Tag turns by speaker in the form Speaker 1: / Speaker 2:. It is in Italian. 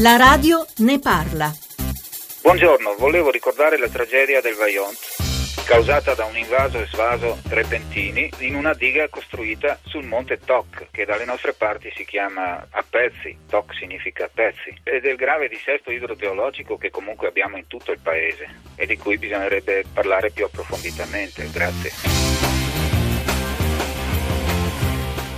Speaker 1: La radio ne parla.
Speaker 2: Buongiorno, volevo ricordare la tragedia del Vajont causata da un invaso e svaso repentini in una diga costruita sul monte Toc, che dalle nostre parti si chiama a pezzi, Toc significa pezzi, e del grave dissesto idrogeologico che comunque abbiamo in tutto il paese e di cui bisognerebbe parlare più approfonditamente. Grazie.